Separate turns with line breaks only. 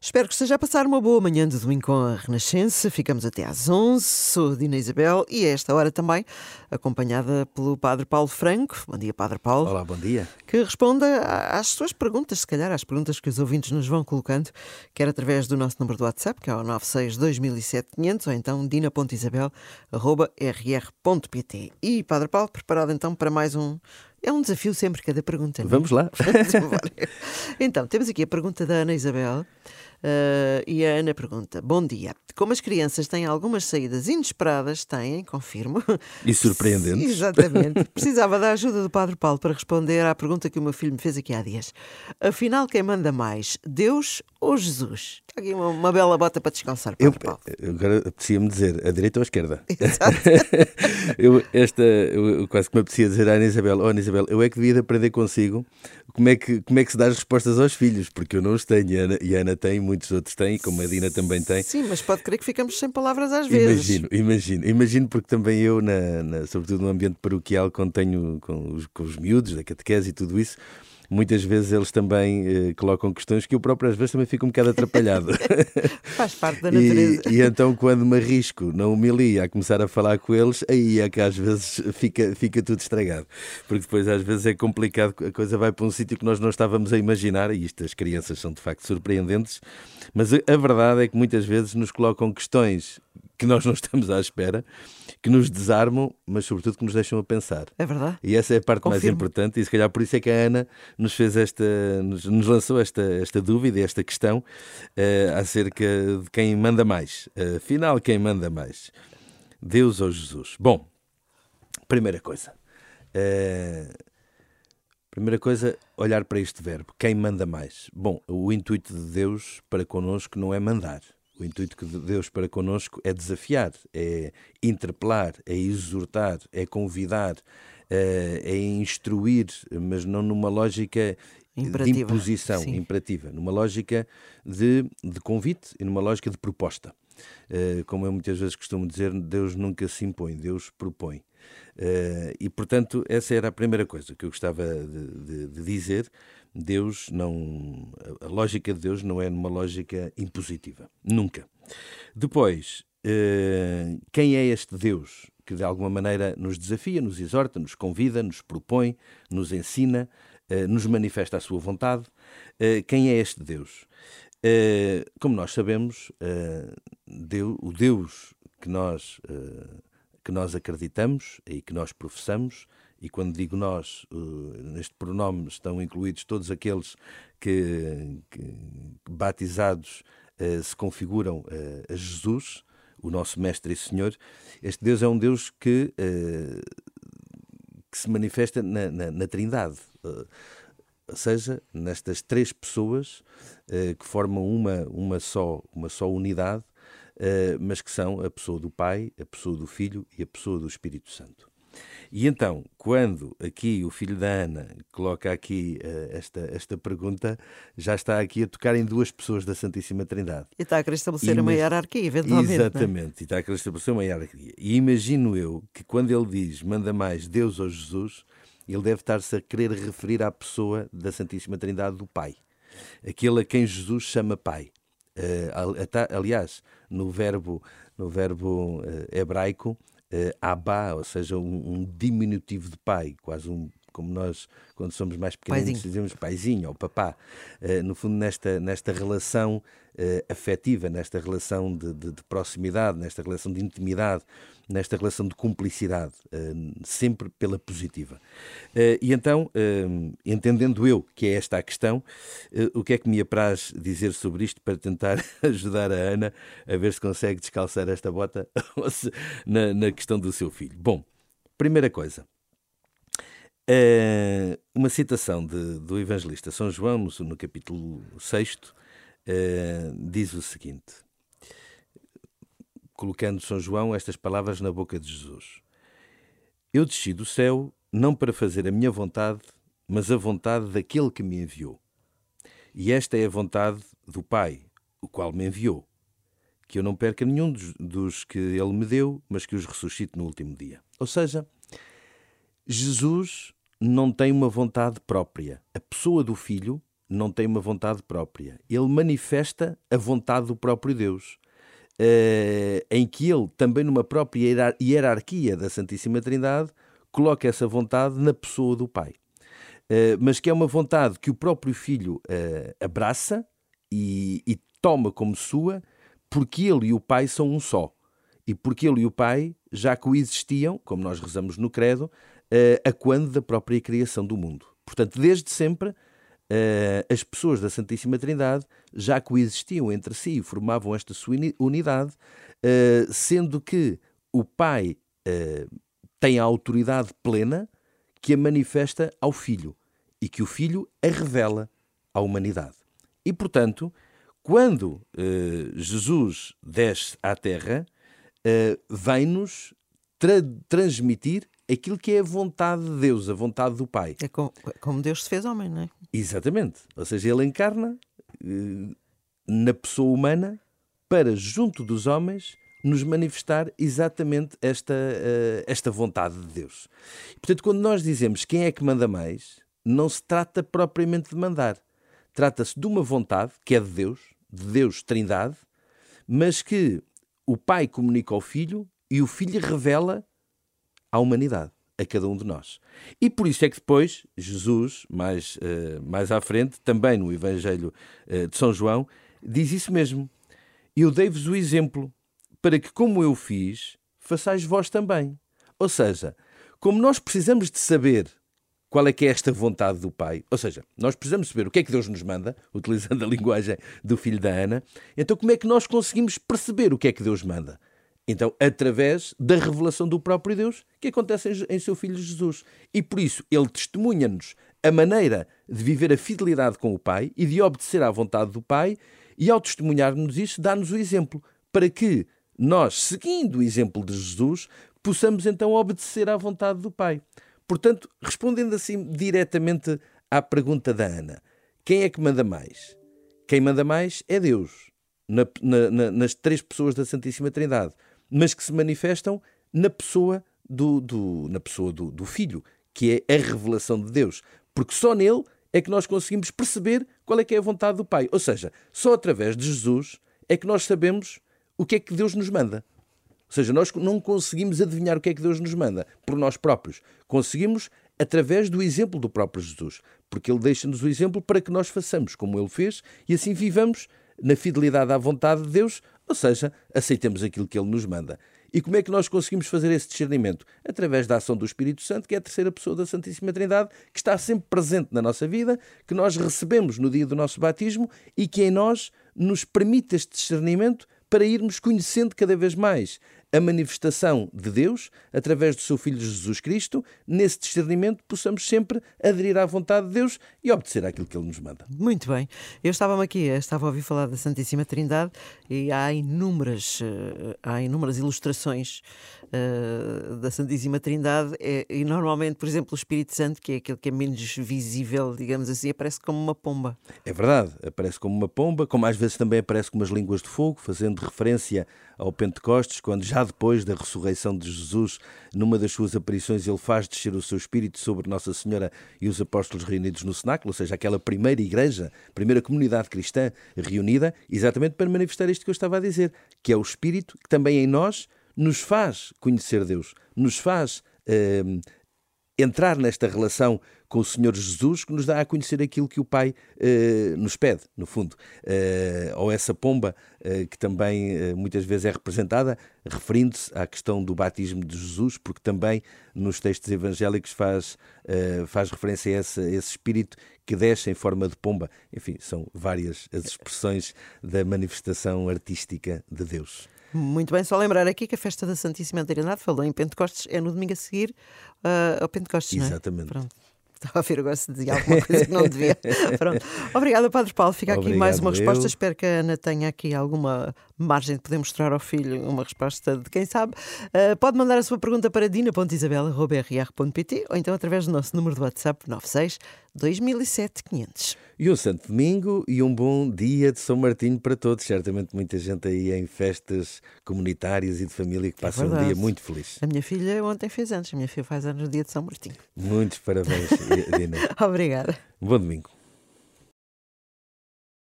Espero que esteja a passar uma boa manhã de domingo com a Renascença. Ficamos até às 11. Sou a Dina Isabel e a esta hora também acompanhada pelo Padre Paulo Franco. Bom dia, Padre Paulo.
Olá, bom dia.
Que responda às suas perguntas, se calhar às perguntas que os ouvintes nos vão colocando, quer através do nosso número do WhatsApp, que é o 96 ou então dina.isabel.rr.pt. E, Padre Paulo, preparado então para mais um é um desafio sempre cada pergunta. Não?
É? Vamos lá.
então, temos aqui a pergunta da Ana Isabel. Uh, e a Ana pergunta: Bom dia. Como as crianças têm algumas saídas inesperadas, têm, confirmo.
E surpreendentes.
Exatamente. Precisava da ajuda do Padre Paulo para responder à pergunta que o meu filho me fez aqui há dias. Afinal, quem manda mais, Deus ou Jesus? Está aqui uma, uma bela bota para descansar, Padre
eu,
Paulo.
Agora apetecia-me dizer a direita ou a esquerda.
Exato.
eu, esta, eu, quase que me apetecia dizer à Ana Isabel: Oh, Ana Isabel, eu é que devia de aprender consigo como é, que, como é que se dá as respostas aos filhos, porque eu não os tenho e a Ana, e a Ana tem muito muitos outros têm, como a Dina também tem.
Sim, mas pode crer que ficamos sem palavras às vezes.
Imagino, imagino. Imagino porque também eu, na, na sobretudo no ambiente paroquial, quando tenho com os, com os miúdos, da catequese e tudo isso, muitas vezes eles também eh, colocam questões que eu próprio às vezes também fico um bocado atrapalhado.
Faz parte da natureza.
E, e, então quando me arrisco na homilia a começar a falar com eles, aí é que às vezes fica, fica tudo estragado. Porque depois às vezes é complicado, a coisa vai para um sítio que nós não estávamos a imaginar, e isto as crianças são de facto surpreendentes, mas a verdade é que muitas vezes nos colocam questões que nós não estamos à espera, que nos desarmam, mas sobretudo que nos deixam a pensar.
É verdade.
E essa é a parte Confirmo. mais importante, e se calhar por isso é que a Ana nos fez esta, nos, nos lançou esta, esta dúvida, esta questão uh, acerca de quem manda mais. Uh, afinal, quem manda mais? Deus ou Jesus? Bom, primeira coisa. Uh, primeira coisa, olhar para este verbo, quem manda mais? Bom, o intuito de Deus para connosco não é mandar, o intuito de Deus para connosco é desafiar, é interpelar, é exortar, é convidar, é, é instruir, mas não numa lógica Imperativa. de imposição Sim. imperativa, numa lógica de, de convite e numa lógica de proposta. Uh, como eu muitas vezes costumo dizer, Deus nunca se impõe, Deus propõe. Uh, e, portanto, essa era a primeira coisa que eu gostava de, de, de dizer. Deus não. A lógica de Deus não é numa lógica impositiva. Nunca. Depois, uh, quem é este Deus que de alguma maneira nos desafia, nos exorta, nos convida, nos propõe, nos ensina, uh, nos manifesta a sua vontade? quem é este Deus? como nós sabemos, o Deus que nós que nós acreditamos e que nós professamos, e quando digo nós, neste pronome estão incluídos todos aqueles que, que batizados uh, se configuram uh, a Jesus, o nosso Mestre e Senhor. Este Deus é um Deus que, que se manifesta na, na, na Trindade. ou seja, nestas três pessoas que formam uma, uma, só, uma só unidade, mas que são a pessoa do Pai, a pessoa do Filho e a pessoa do Espírito Santo. E então, quando aqui o filho da Ana coloca aqui uh, esta, esta pergunta, já está aqui a tocar em duas pessoas da Santíssima Trindade.
E está a querer estabelecer e, uma hierarquia, eventualmente.
É? Exatamente, é? e está a querer estabelecer uma hierarquia. E imagino eu que quando ele diz manda mais Deus ou Jesus, ele deve estar-se a querer referir à pessoa da Santíssima Trindade do Pai. Aquele a quem Jesus chama Pai. Uh, aliás, no verbo, no verbo uh, hebraico, uh, abá, ou seja, um, um, diminutivo de pai, quase um como nós, quando somos mais pequeninos, dizemos paizinho ou papá. Uh, no fundo, nesta, nesta relação uh, afetiva, nesta relação de, de, de, proximidade, nesta relação de intimidade, nesta relação de cumplicidade, uh, sempre pela positiva. e então, entendendo eu que é esta a questão, o que é que me apraz dizer sobre isto para tentar ajudar a Ana a ver se consegue descalçar esta bota na, na questão do seu filho? Bom, primeira coisa. Uh, uma citação de, do evangelista São João, no, capítulo 6, uh, eh, diz o seguinte: colocando São João estas palavras na boca de Jesus: Eu desci do céu não para fazer a minha vontade, mas a vontade daquele que me enviou. E esta é a vontade do Pai, o qual me enviou, que eu não perca nenhum dos, dos que ele me deu, mas que os ressuscite no último dia. Ou seja, Jesus não tem uma vontade própria. A pessoa do Filho não tem uma vontade própria. Ele manifesta a vontade do próprio Deus. Uh, em que ele, também numa própria hierarquia da Santíssima Trindade, coloca essa vontade na pessoa do Pai. Uh, mas que é uma vontade que o próprio Filho uh, abraça e, e, toma como sua, porque ele e o Pai são um só. E porque ele e o Pai já coexistiam, como nós rezamos no Credo, a quando da própria criação do mundo. Portanto, desde sempre, as pessoas da Santíssima Trindade já coexistiam entre si e formavam esta sua unidade, sendo que o Pai tem a autoridade plena que a manifesta ao Filho e que o Filho a revela à humanidade. E, portanto, quando eh, Jesus desce à Terra, eh, vem-nos tra transmitir aquilo que é a vontade de Deus, a vontade do Pai.
É como, como Deus se fez homem, não é?
Exatamente. Ou seja, ele encarna eh, na pessoa humana para, junto dos homens, nos manifestar exatamente esta, uh, esta vontade de Deus. Portanto, quando nós dizemos quem é que manda mais, não se trata propriamente de mandar. Trata-se de uma vontade que é de Deus, de Deus Trindade, mas que o Pai comunica ao Filho e o Filho revela à humanidade, a cada um de nós. E por isso é que depois Jesus, mais, uh, mais à frente, também no Evangelho uh, de São João, diz isso mesmo. Eu dei-vos o exemplo para que, como eu fiz, façais vós também. Ou seja, como nós precisamos de saber qual é que é esta vontade do Pai, ou seja, nós precisamos saber o que é que Deus nos manda, utilizando a linguagem do filho da Ana, então como é que nós conseguimos perceber o que é que Deus manda? Então, através da revelação do próprio Deus que acontece em seu Filho Jesus. E por isso, ele testemunha-nos a maneira de viver a fidelidade com o Pai e de obedecer à vontade do Pai, e ao testemunhar-nos isso, dá-nos o exemplo para que nós, seguindo o exemplo de Jesus, possamos então obedecer à vontade do Pai. Portanto, respondendo assim diretamente à pergunta da Ana, quem é que manda mais? Quem manda mais é Deus, na, na, nas três pessoas da Santíssima Trindade, mas que se manifestam na pessoa do, do na pessoa do, do Filho, que é a revelação de Deus. Porque só nele é que nós conseguimos perceber qual é que é a vontade do Pai. Ou seja, só através de Jesus é que nós sabemos o que é que Deus nos manda. Ou seja, nós não conseguimos adivinhar o que é que Deus nos manda por nós próprios. Conseguimos através do exemplo do próprio Jesus, porque ele deixa-nos o exemplo para que nós façamos como ele fez e assim vivamos na fidelidade à vontade de Deus, ou seja, aceitemos aquilo que ele nos manda. E como é que nós conseguimos fazer esse discernimento? Através da ação do Espírito Santo, que é a terceira pessoa da Santíssima Trindade, que está sempre presente na nossa vida, que nós recebemos no dia do nosso batismo e que em nós nos permite este discernimento para irmos conhecendo cada vez mais a manifestação de Deus através do seu Filho Jesus Cristo, nesse discernimento possamos sempre aderir à vontade de Deus e obedecer àquilo que Ele nos manda.
Muito bem. Eu estava aqui, estava a ouvir falar da Santíssima Trindade e há inúmeras, eh, há inúmeras ilustrações uh, da Santíssima Trindade e, e, normalmente, por exemplo, o Espírito Santo, que é aquele que é menos visível, digamos assim, aparece como uma pomba.
É verdade, aparece como uma pomba, como às vezes também aparece com umas línguas de fogo, fazendo referência ao Pentecostes, quando já depois da ressurreição de Jesus, numa das suas aparições, ele faz descer o seu Espírito sobre Nossa Senhora e os apóstolos reunidos no cenáculo, ou seja, aquela primeira igreja, primeira comunidade cristã reunida, exatamente para manifestar isto que eu estava a dizer, que é o Espírito que também em nós nos faz conhecer Deus, nos faz uh, entrar nesta relação com o Senhor Jesus que nos dá a conhecer aquilo que o Pai uh, nos pede, no fundo. Uh, ou essa pomba uh, que também muitas vezes é representada, referindo-se à questão do batismo de Jesus, porque também nos textos evangélicos faz, faz referência a esse, a esse espírito que desce em forma de pomba. Enfim, são várias as expressões da manifestação artística de Deus.
Muito bem, só lembrar aqui que a festa da Santíssima Trindade falou em Pentecostes, é no domingo a seguir uh, ao Pentecostes,
Exatamente.
Não é? Estava a ver agora se dizia alguma coisa que não devia. Pronto. Obrigada, Padre Paulo. Fica Obrigado, aqui mais uma resposta. Eu. Espero que a Ana tenha aqui alguma margem de poder mostrar ao filho uma resposta de quem sabe. Uh, pode mandar a sua pergunta para dina.isabela.rr.pt ou então através do nosso número de WhatsApp 96 2007 500.
E um santo domingo e um bom dia de São Martinho para todos. Certamente muita gente aí em festas comunitárias e de família que é passa é um dia muito feliz.
A minha filha ontem fez anos. A minha filha faz anos no dia de São Martinho.
Muitos parabéns, Dina.
Obrigada.
Bom domingo.